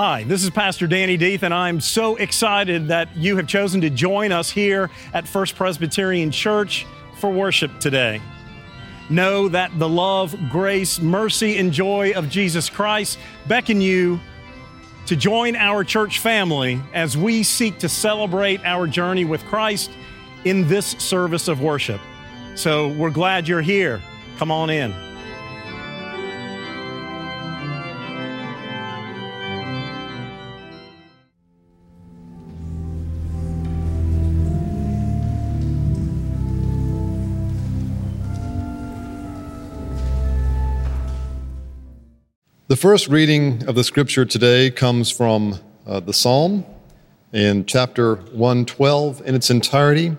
Hi, this is Pastor Danny Deeth, and I'm so excited that you have chosen to join us here at First Presbyterian Church for worship today. Know that the love, grace, mercy, and joy of Jesus Christ beckon you to join our church family as we seek to celebrate our journey with Christ in this service of worship. So we're glad you're here. Come on in. The first reading of the scripture today comes from uh, the Psalm in chapter 112 in its entirety.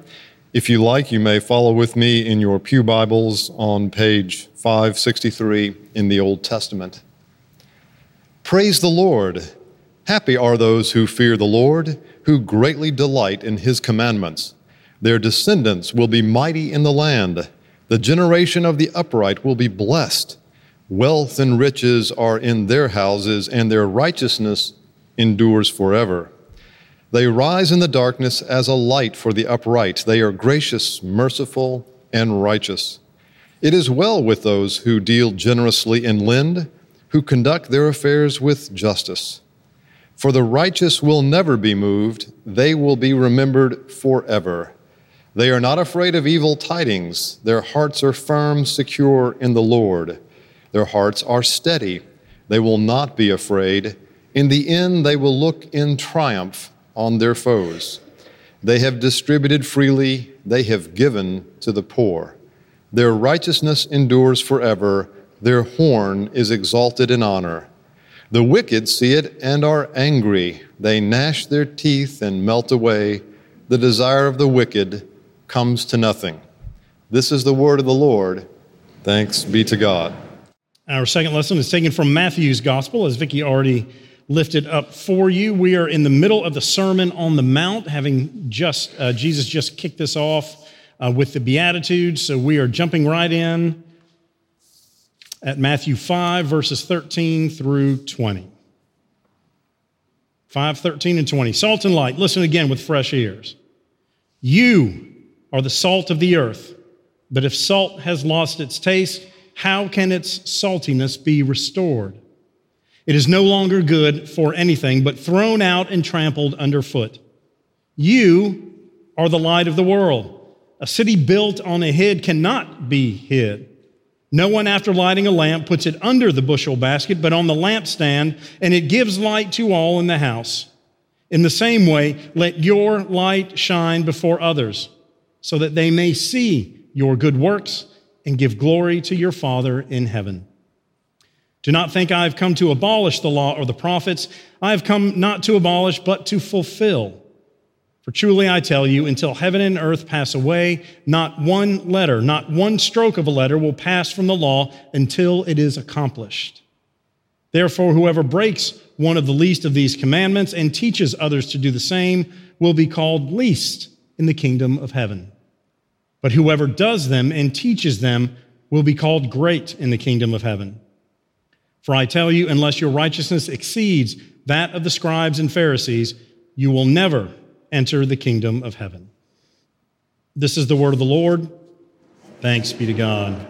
If you like, you may follow with me in your Pew Bibles on page 563 in the Old Testament. Praise the Lord. Happy are those who fear the Lord, who greatly delight in his commandments. Their descendants will be mighty in the land. The generation of the upright will be blessed. Wealth and riches are in their houses, and their righteousness endures forever. They rise in the darkness as a light for the upright. They are gracious, merciful, and righteous. It is well with those who deal generously and lend, who conduct their affairs with justice. For the righteous will never be moved, they will be remembered forever. They are not afraid of evil tidings, their hearts are firm, secure in the Lord. Their hearts are steady. They will not be afraid. In the end, they will look in triumph on their foes. They have distributed freely, they have given to the poor. Their righteousness endures forever, their horn is exalted in honor. The wicked see it and are angry. They gnash their teeth and melt away. The desire of the wicked comes to nothing. This is the word of the Lord. Thanks be to God. Our second lesson is taken from Matthew's Gospel, as Vicki already lifted up for you. We are in the middle of the Sermon on the Mount, having just, uh, Jesus just kicked this off uh, with the Beatitudes. So we are jumping right in at Matthew 5, verses 13 through 20. 5, 13, and 20. Salt and light. Listen again with fresh ears. You are the salt of the earth, but if salt has lost its taste, how can its saltiness be restored? It is no longer good for anything, but thrown out and trampled underfoot. You are the light of the world. A city built on a hill cannot be hid. No one, after lighting a lamp, puts it under the bushel basket, but on the lampstand, and it gives light to all in the house. In the same way, let your light shine before others, so that they may see your good works and give glory to your Father in heaven. Do not think I have come to abolish the law or the prophets. I have come not to abolish, but to fulfill. For truly I tell you, until heaven and earth pass away, not one letter, not one stroke of a letter will pass from the law until it is accomplished. Therefore, whoever breaks one of the least of these commandments and teaches others to do the same will be called least in the kingdom of heaven. But whoever does them and teaches them will be called great in the kingdom of heaven. For I tell you, unless your righteousness exceeds that of the scribes and Pharisees, you will never enter the kingdom of heaven. This is the word of the Lord. Thanks be to God.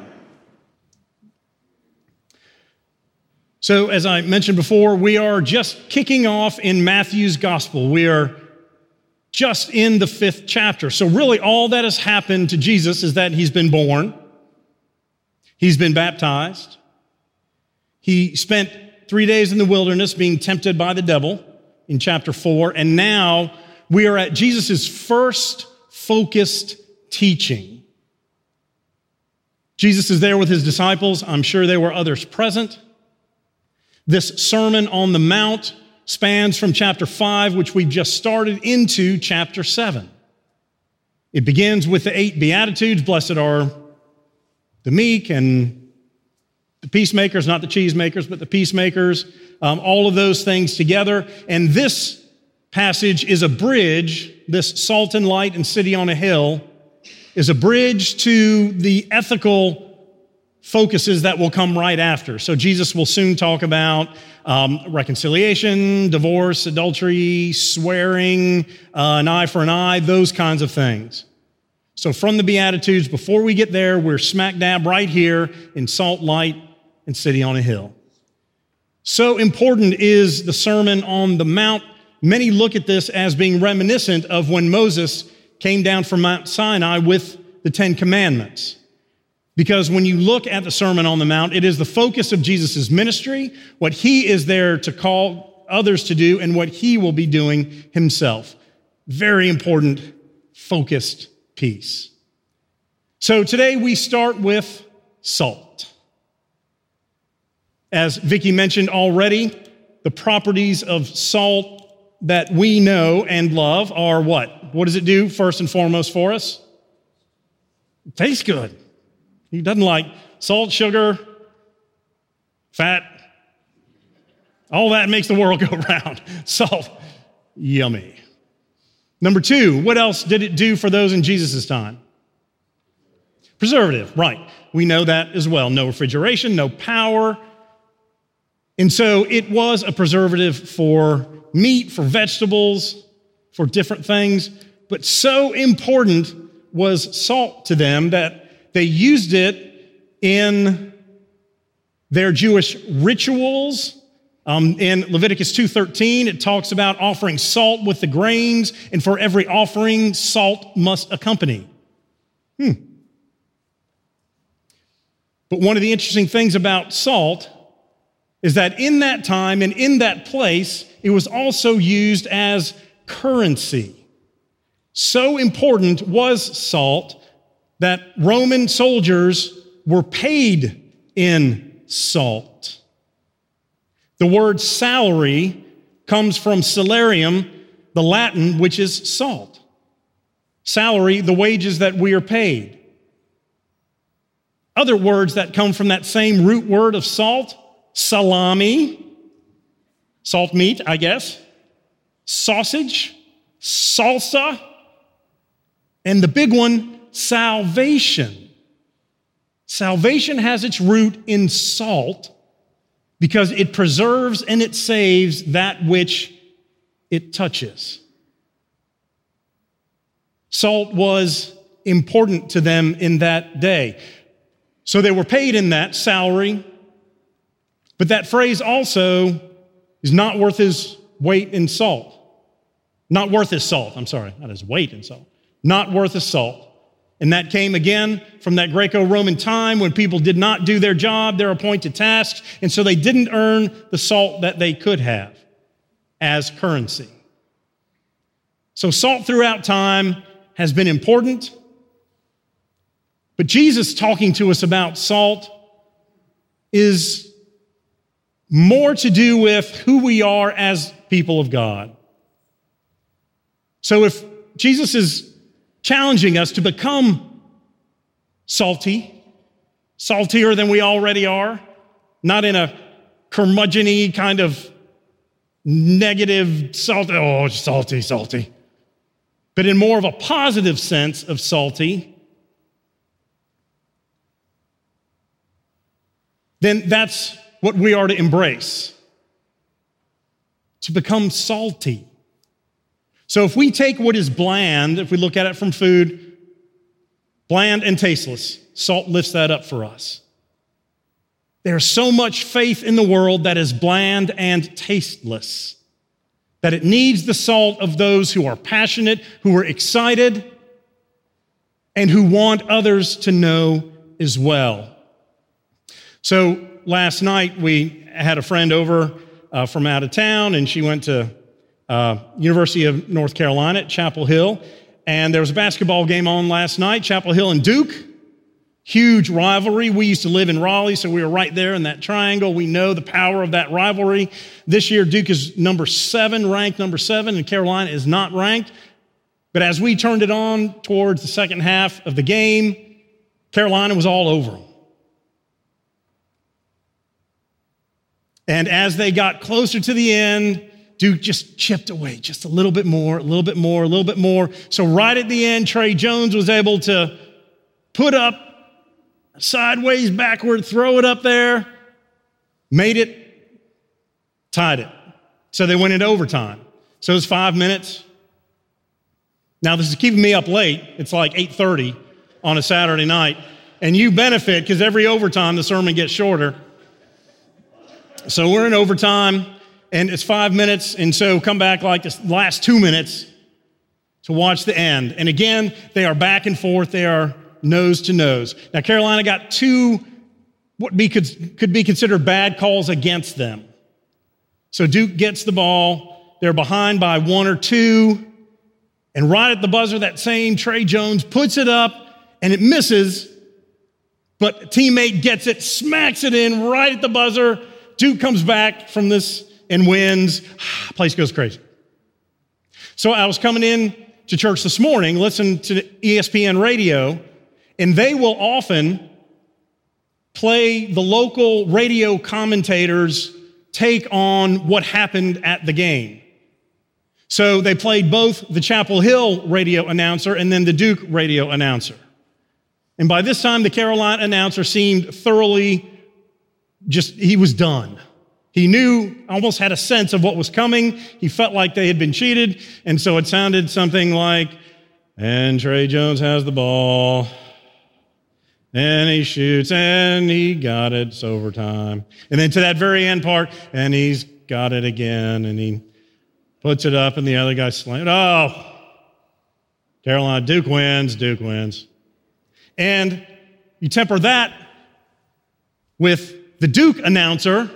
So, as I mentioned before, we are just kicking off in Matthew's gospel. We are just in the fifth chapter. So, really, all that has happened to Jesus is that he's been born, he's been baptized, he spent three days in the wilderness being tempted by the devil in chapter four, and now we are at Jesus' first focused teaching. Jesus is there with his disciples. I'm sure there were others present. This Sermon on the Mount spans from chapter 5, which we've just started, into chapter 7. It begins with the eight Beatitudes Blessed are the meek and the peacemakers, not the cheesemakers, but the peacemakers, um, all of those things together. And this passage is a bridge, this salt and light and city on a hill is a bridge to the ethical focuses that will come right after. So Jesus will soon talk about um, reconciliation, divorce, adultery, swearing, uh, an eye for an eye, those kinds of things. So from the Beatitudes, before we get there, we're smack dab right here in Salt, Light, and City on a Hill. So important is the Sermon on the Mount. Many look at this as being reminiscent of when Moses came down from Mount Sinai with the Ten Commandments. Because when you look at the Sermon on the Mount, it is the focus of Jesus' ministry, what he is there to call others to do, and what he will be doing himself. Very important, focused piece. So today we start with salt. As Vicki mentioned already, the properties of salt that we know and love are what? What does it do first and foremost for us? It tastes good. He doesn't like salt, sugar, fat. All that makes the world go round. Salt, yummy. Number two, what else did it do for those in Jesus' time? Preservative, right. We know that as well. No refrigeration, no power. And so it was a preservative for meat, for vegetables, for different things. But so important was salt to them that they used it in their Jewish rituals. Um, in Leviticus 2:13, it talks about offering salt with the grains, and for every offering, salt must accompany. Hmm. But one of the interesting things about salt is that in that time and in that place, it was also used as currency. So important was salt that Roman soldiers were paid in salt. The word salary comes from salarium, the Latin, which is salt. Salary, the wages that we are paid. Other words that come from that same root word of salt salami, salt meat, I guess, sausage, salsa, and the big one, salvation. Salvation has its root in salt because it preserves and it saves that which it touches. Salt was important to them in that day. So they were paid in that salary. But that phrase also is not worth his weight in salt. Not worth his salt, I'm sorry, not his weight in salt. Not worth his salt. And that came again from that Greco Roman time when people did not do their job, their appointed tasks, and so they didn't earn the salt that they could have as currency. So, salt throughout time has been important. But Jesus talking to us about salt is more to do with who we are as people of God. So, if Jesus is challenging us to become salty, saltier than we already are, not in a curmudgeon kind of negative, salty, oh, salty, salty, but in more of a positive sense of salty, then that's what we are to embrace. To become salty. So if we take what is bland, if we look at it from food, bland and tasteless, salt lifts that up for us. There's so much faith in the world that is bland and tasteless that it needs the salt of those who are passionate, who are excited, and who want others to know as well. So last night we had a friend over uh, from out of town, and she went to uh, University of North Carolina at Chapel Hill. And there was a basketball game on last night, Chapel Hill and Duke. Huge rivalry. We used to live in Raleigh, so we were right there in that triangle. We know the power of that rivalry. This year, Duke is number seven, ranked number seven, and Carolina is not ranked. But as we turned it on towards the second half of the game, Carolina was all over them. And as they got closer to the end, Duke just chipped away just a little bit more, a little bit more, a little bit more. So right at the end, Tre Jones was able to put up sideways, backward, throw it up there, made it, tied it. So they went into overtime. So it was five minutes. Now this is keeping me up late. It's like 8:30 on a Saturday night, and you benefit because every overtime the sermon gets shorter. So we're in overtime, and it's five minutes, and so come back like the last two minutes to watch the end. And again, they are back and forth. They are nose to nose. Now Carolina got two what be, could, could be considered bad calls against them. So Duke gets the ball. They're behind by one or two. And right at the buzzer, that same Tre Jones puts it up and it misses. But teammate gets it, smacks it in right at the buzzer. Duke comes back from this and wins. Place goes crazy. So I was coming in to church this morning, listening to ESPN radio, and they will often play the local radio commentators' take on what happened at the game. So they played both the Chapel Hill radio announcer and then the Duke radio announcer. And by this time, the Carolina announcer seemed thoroughly just, he was done. He knew, almost had a sense of what was coming. He felt like they had been cheated. And so it sounded something like, and Tre Jones has the ball. And he shoots and he got it. It's overtime. And then to that very end part, and he's got it again and he puts it up and the other guy slams. Oh, Carolina, Duke wins, Duke wins. And you temper that with the Duke announcer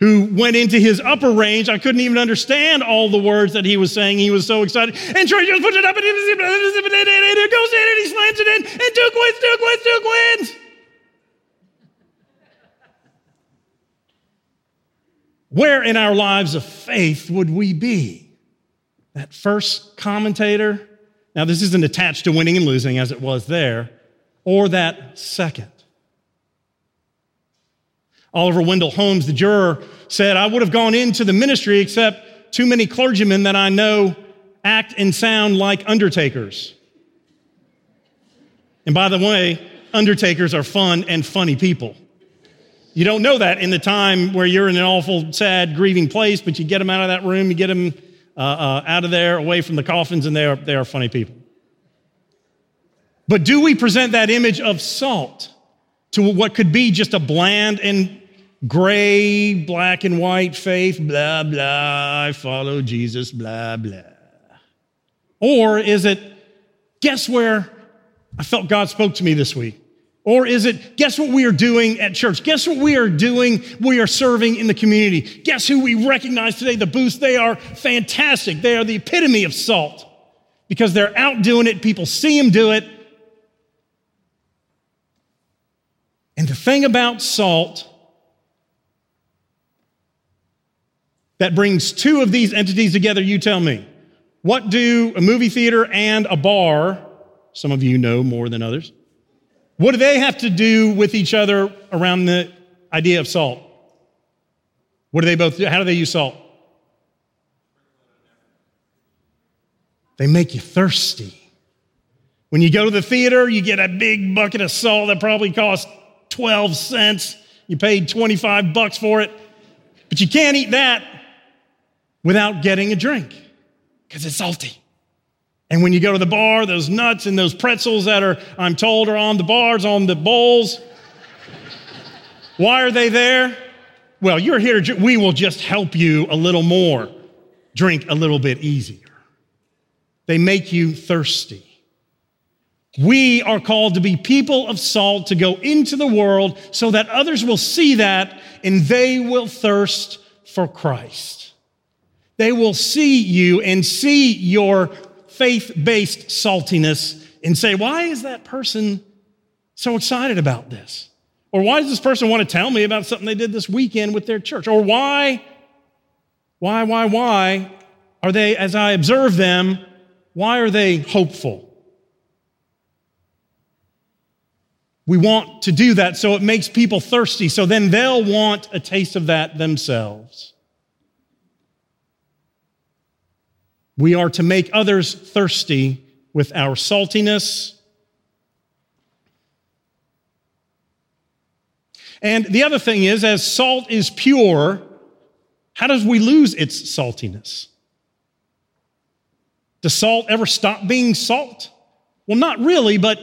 who went into his upper range. I couldn't even understand all the words that he was saying. He was so excited. And Tre just puts it up and it goes in and he slams it in. And Duke wins, Duke wins, Duke wins. Where in our lives of faith would we be? That first commentator? Now, this isn't attached to winning and losing as it was there, or that second. Oliver Wendell Holmes, the juror, said, I would have gone into the ministry except too many clergymen that I know act and sound like undertakers. And by the way, undertakers are fun and funny people. You don't know that in the time where you're in an awful, sad, grieving place, but you get them out of that room, you get them uh, uh, out of there, away from the coffins, and they are, they are funny people. But do we present that image of salt to what could be just a bland and gray, black and white faith, blah, blah, I follow Jesus, blah, blah? Or is it, guess where I felt God spoke to me this week? Or is it, guess what we are doing at church? Guess what we are doing? We are serving in the community. Guess who we recognize today? The Boost. They are fantastic. They are the epitome of salt because they're out doing it. People see them do it. And the thing about salt that brings two of these entities together, you tell me. What do a movie theater and a bar, some of you know more than others, what do they have to do with each other around the idea of salt? What do they both do? How do they use salt? They make you thirsty. When you go to the theater, you get a big bucket of salt that probably costs 12 cents. You paid 25 bucks for it, but you can't eat that without getting a drink because it's salty. And when you go to the bar, those nuts and those pretzels that are, I'm told, are on the bars, on the bowls. Why are they there? Well, you're here, to, we will just help you a little more, drink a little bit easier. They make you thirsty. We are called to be people of salt to go into the world so that others will see that and they will thirst for Christ. They will see you and see your faith based saltiness and say, why is that person so excited about this? Or why does this person want to tell me about something they did this weekend with their church? Or why, why, why, why are they, as I observe them, why are they hopeful? We want to do that so it makes people thirsty, so then they'll want a taste of that themselves. We are to make others thirsty with our saltiness. And the other thing is, as salt is pure, how does we lose its saltiness? Does salt ever stop being salt? Well, not really, but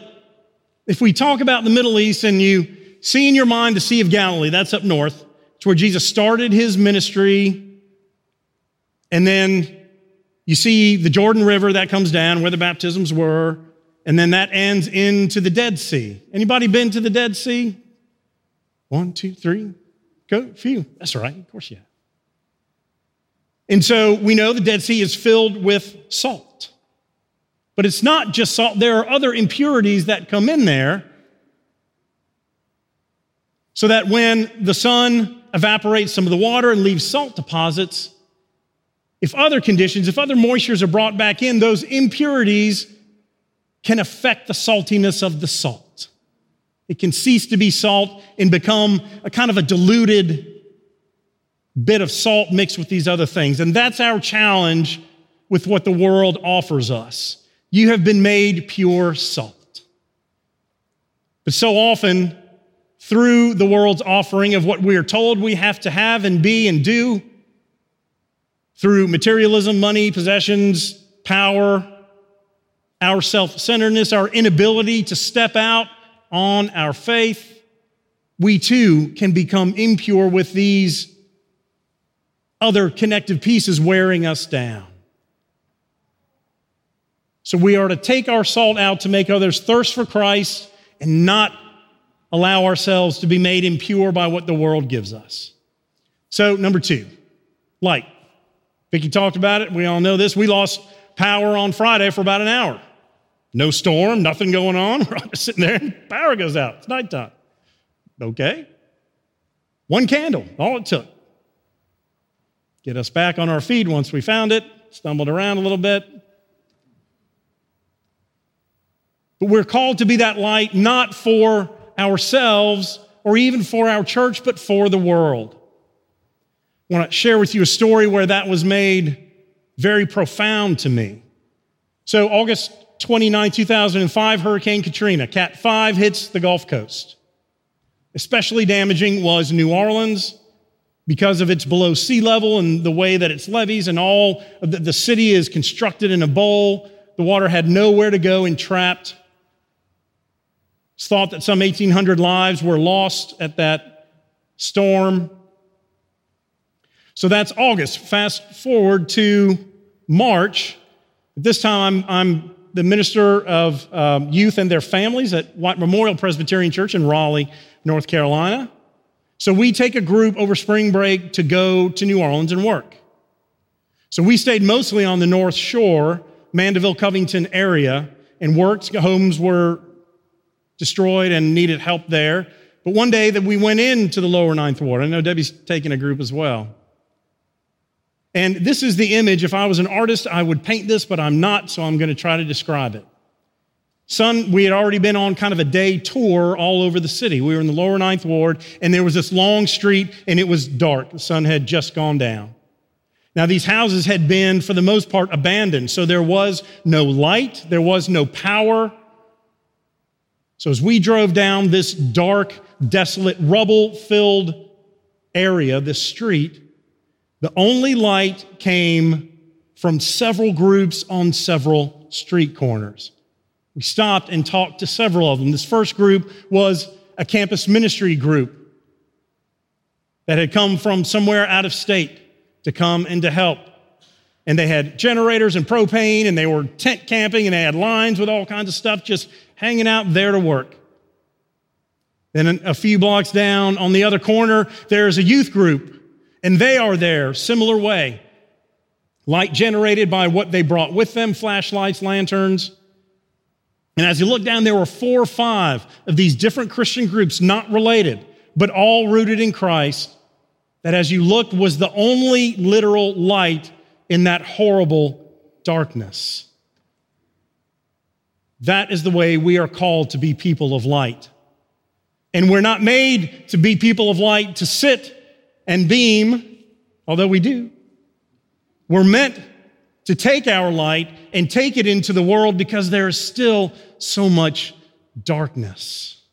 if we talk about the Middle East and you see in your mind the Sea of Galilee, that's up north, it's where Jesus started his ministry. And then you see the Jordan River that comes down where the baptisms were, and then that ends into the Dead Sea. Anybody been to the Dead Sea? One, two, three. Go, few. That's right. Of course you have. And so we know the Dead Sea is filled with salt. But it's not just salt, there are other impurities that come in there. So that when the sun evaporates some of the water and leaves salt deposits, if other conditions, if other moistures are brought back in, those impurities can affect the saltiness of the salt. It can cease to be salt and become a kind of a diluted bit of salt mixed with these other things. And that's our challenge with what the world offers us. You have been made pure salt. But so often, through the world's offering of what we are told we have to have and be and do, through materialism, money, possessions, power, our self centeredness, our inability to step out on our faith, we too can become impure with these other connective pieces wearing us down. So we are to take our salt out to make others thirst for Christ and not allow ourselves to be made impure by what the world gives us. So, number two, light. Vicki talked about it. We all know this. We lost power on Friday for about an hour. No storm, nothing going on. We're all just sitting there and power goes out. It's nighttime. Okay. One candle, all it took get us back on our feet once we found it, stumbled around a little bit. But we're called to be that light not for ourselves or even for our church, but for the world. I want to share with you a story where that was made very profound to me. So, August 29, 2005, Hurricane Katrina, Cat 5 hits the Gulf Coast. Especially damaging was New Orleans, because of its below sea level and the way that its levees and all the, the city is constructed in a bowl. The water had nowhere to go and trapped. It's thought that some 1,800 lives were lost at that storm. So that's August. Fast forward to March. At this time, I'm, I'm the minister of um, youth and their families at White Memorial Presbyterian Church in Raleigh, North Carolina. So we take a group over spring break to go to New Orleans and work. So we stayed mostly on the North Shore, Mandeville, Covington area, and worked. Homes were destroyed and needed help there. But one day that we went into the lower Ninth Ward, I know Debbie's taking a group as well. And this is the image. If I was an artist, I would paint this, but I'm not, so I'm going to try to describe it. Son, we had already been on kind of a day tour all over the city. We were in the lower ninth ward, and there was this long street, and it was dark. The sun had just gone down. Now, these houses had been, for the most part, abandoned, so there was no light, there was no power. So, as we drove down this dark, desolate, rubble filled area, this street, the only light came from several groups on several street corners. We stopped and talked to several of them. This first group was a campus ministry group that had come from somewhere out of state to come and to help. And they had generators and propane, and they were tent camping, and they had lines with all kinds of stuff just hanging out there to work. Then a few blocks down on the other corner, there's a youth group, and they are there, similar way. Light generated by what they brought with them flashlights, lanterns. And as you look down, there were four or five of these different Christian groups, not related, but all rooted in Christ, that as you looked was the only literal light in that horrible darkness. That is the way we are called to be people of light. And we're not made to be people of light to sit and beam, although we do. We're meant to take our light and take it into the world because there is still so much darkness.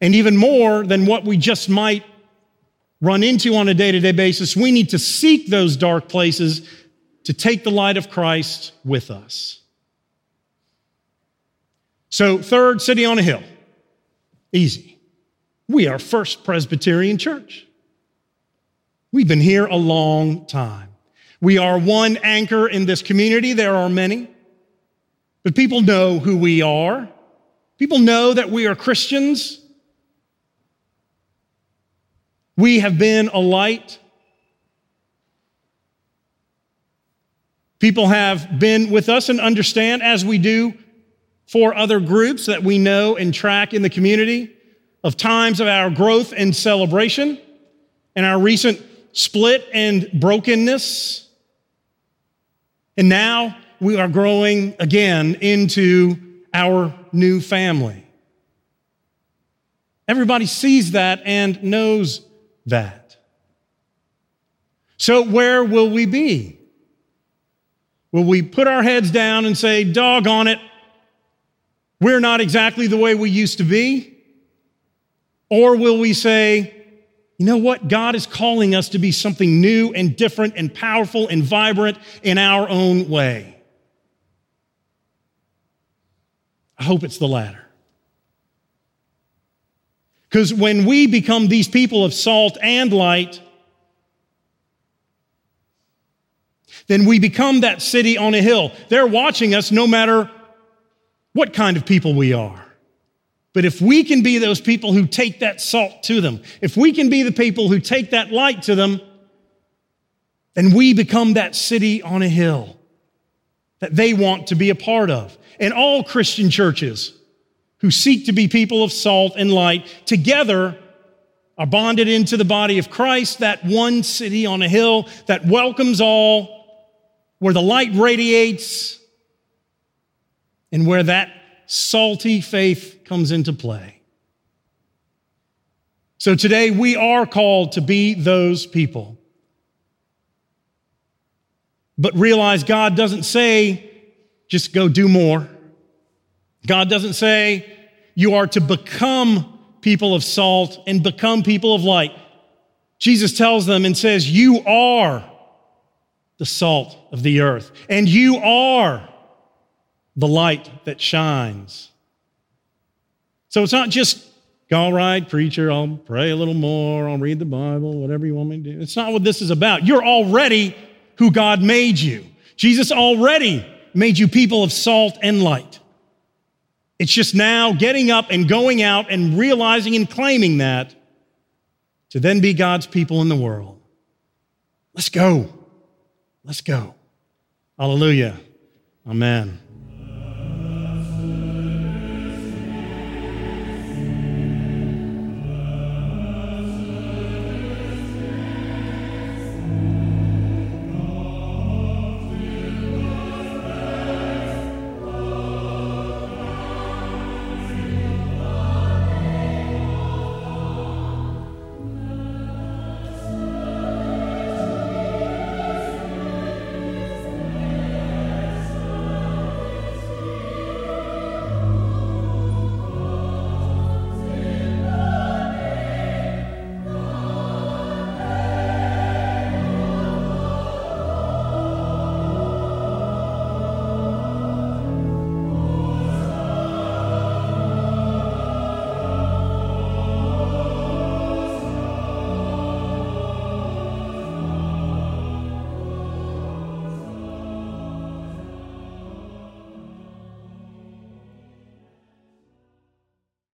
And even more than what we just might run into on a day to day basis, we need to seek those dark places to take the light of Christ with us. So, third, city on a hill. Easy. We are First Presbyterian Church. We've been here a long time. We are one anchor in this community. There are many. But people know who we are. People know that we are Christians. We have been a light. People have been with us and understand, as we do for other groups that we know and track in the community, of times of our growth and celebration and our recent split and brokenness. And now we are growing again into our new family. Everybody sees that and knows that. So, where will we be? Will we put our heads down and say, doggone it, we're not exactly the way we used to be? Or will we say, you know what? God is calling us to be something new and different and powerful and vibrant in our own way. I hope it's the latter. Because when we become these people of salt and light, then we become that city on a hill. They're watching us no matter what kind of people we are. But if we can be those people who take that salt to them, if we can be the people who take that light to them, then we become that city on a hill that they want to be a part of. And all Christian churches who seek to be people of salt and light together are bonded into the body of Christ, that one city on a hill that welcomes all, where the light radiates, and where that salty faith comes into play. So today we are called to be those people. But realize God doesn't say, just go do more. God doesn't say, you are to become people of salt and become people of light. Jesus tells them and says, You are the salt of the earth, and you are the light that shines. So it's not just, all right, preacher, I'll pray a little more, I'll read the Bible, whatever you want me to do. It's not what this is about. You're already who God made you. Jesus already made you people of salt and light. It's just now getting up and going out and realizing and claiming that to then be God's people in the world. Let's go. Let's go. Hallelujah. Amen.